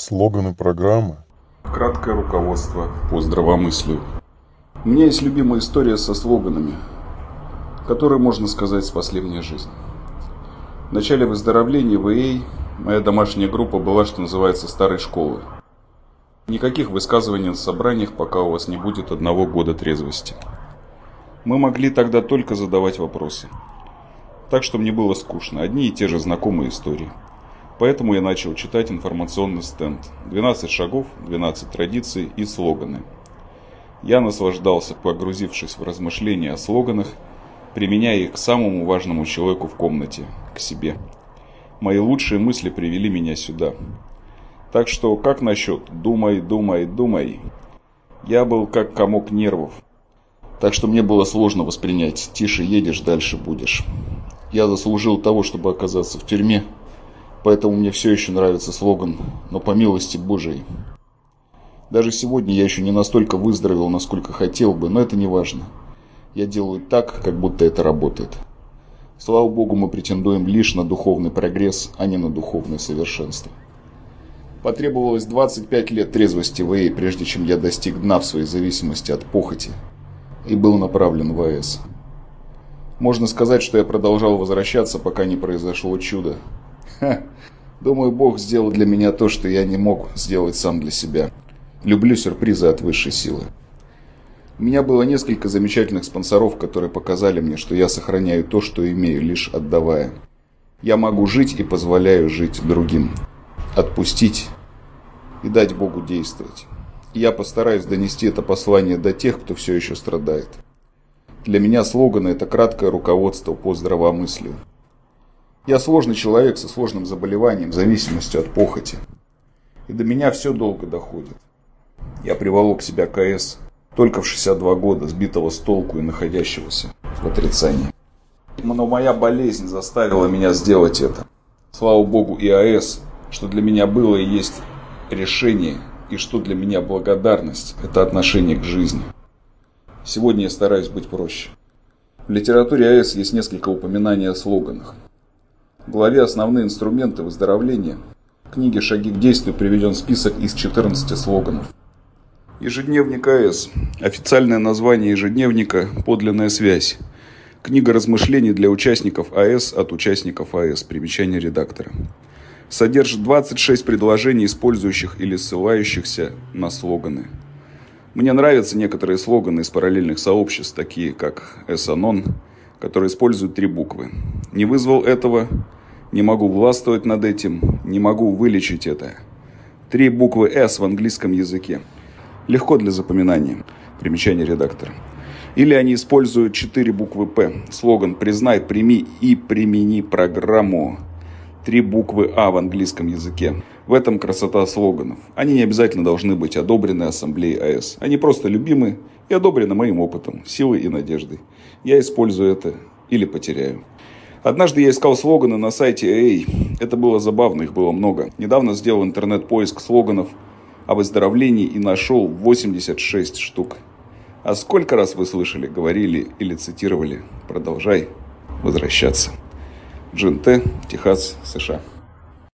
Слоганы программы. Краткое руководство по здравомыслию. У меня есть любимая история со слоганами, которые, можно сказать, спасли мне жизнь. В начале выздоровления в ИА моя домашняя группа была, что называется, старой школы. Никаких высказываний на собраниях, пока у вас не будет одного года трезвости. Мы могли тогда только задавать вопросы. Так что мне было скучно. Одни и те же знакомые истории. Поэтому я начал читать информационный стенд. 12 шагов, 12 традиций и слоганы. Я наслаждался, погрузившись в размышления о слоганах, применяя их к самому важному человеку в комнате, к себе. Мои лучшие мысли привели меня сюда. Так что, как насчет «думай, думай, думай»? Я был как комок нервов. Так что мне было сложно воспринять «тише едешь, дальше будешь». Я заслужил того, чтобы оказаться в тюрьме, Поэтому мне все еще нравится слоган «Но по милости Божией». Даже сегодня я еще не настолько выздоровел, насколько хотел бы, но это не важно. Я делаю так, как будто это работает. Слава Богу, мы претендуем лишь на духовный прогресс, а не на духовное совершенство. Потребовалось 25 лет трезвости в АЭ, прежде чем я достиг дна в своей зависимости от похоти и был направлен в АЭС. Можно сказать, что я продолжал возвращаться, пока не произошло чудо, Думаю, Бог сделал для меня то, что я не мог сделать сам для себя. Люблю сюрпризы от высшей силы. У меня было несколько замечательных спонсоров, которые показали мне, что я сохраняю то, что имею, лишь отдавая. Я могу жить и позволяю жить другим. Отпустить и дать Богу действовать. И я постараюсь донести это послание до тех, кто все еще страдает. Для меня слоганы – это краткое руководство по здравомыслию. Я сложный человек со сложным заболеванием, зависимостью от похоти. И до меня все долго доходит. Я приволок себя КС только в 62 года, сбитого с толку и находящегося в отрицании. Но моя болезнь заставила меня сделать это. Слава Богу и АЭС, что для меня было и есть решение, и что для меня благодарность – это отношение к жизни. Сегодня я стараюсь быть проще. В литературе АЭС есть несколько упоминаний о слоганах – в главе «Основные инструменты выздоровления» книги «Шаги к действию» приведен список из 14 слоганов. Ежедневник АЭС. Официальное название ежедневника «Подлинная связь». Книга размышлений для участников АЭС от участников АЭС. Примечание редактора. Содержит 26 предложений, использующих или ссылающихся на слоганы. Мне нравятся некоторые слоганы из параллельных сообществ, такие как «Эсанон», который использует три буквы. Не вызвал этого не могу властвовать над этим, не могу вылечить это. Три буквы «С» в английском языке. Легко для запоминания. Примечание редактора. Или они используют четыре буквы «П». Слоган «Признай, прими и примени программу». Три буквы «А» в английском языке. В этом красота слоганов. Они не обязательно должны быть одобрены Ассамблеей АЭС. Они просто любимы и одобрены моим опытом, силой и надеждой. Я использую это или потеряю. Однажды я искал слоганы на сайте AA. Это было забавно, их было много. Недавно сделал интернет-поиск слоганов о выздоровлении и нашел 86 штук. А сколько раз вы слышали, говорили или цитировали «Продолжай возвращаться». Джин Т, Техас, США.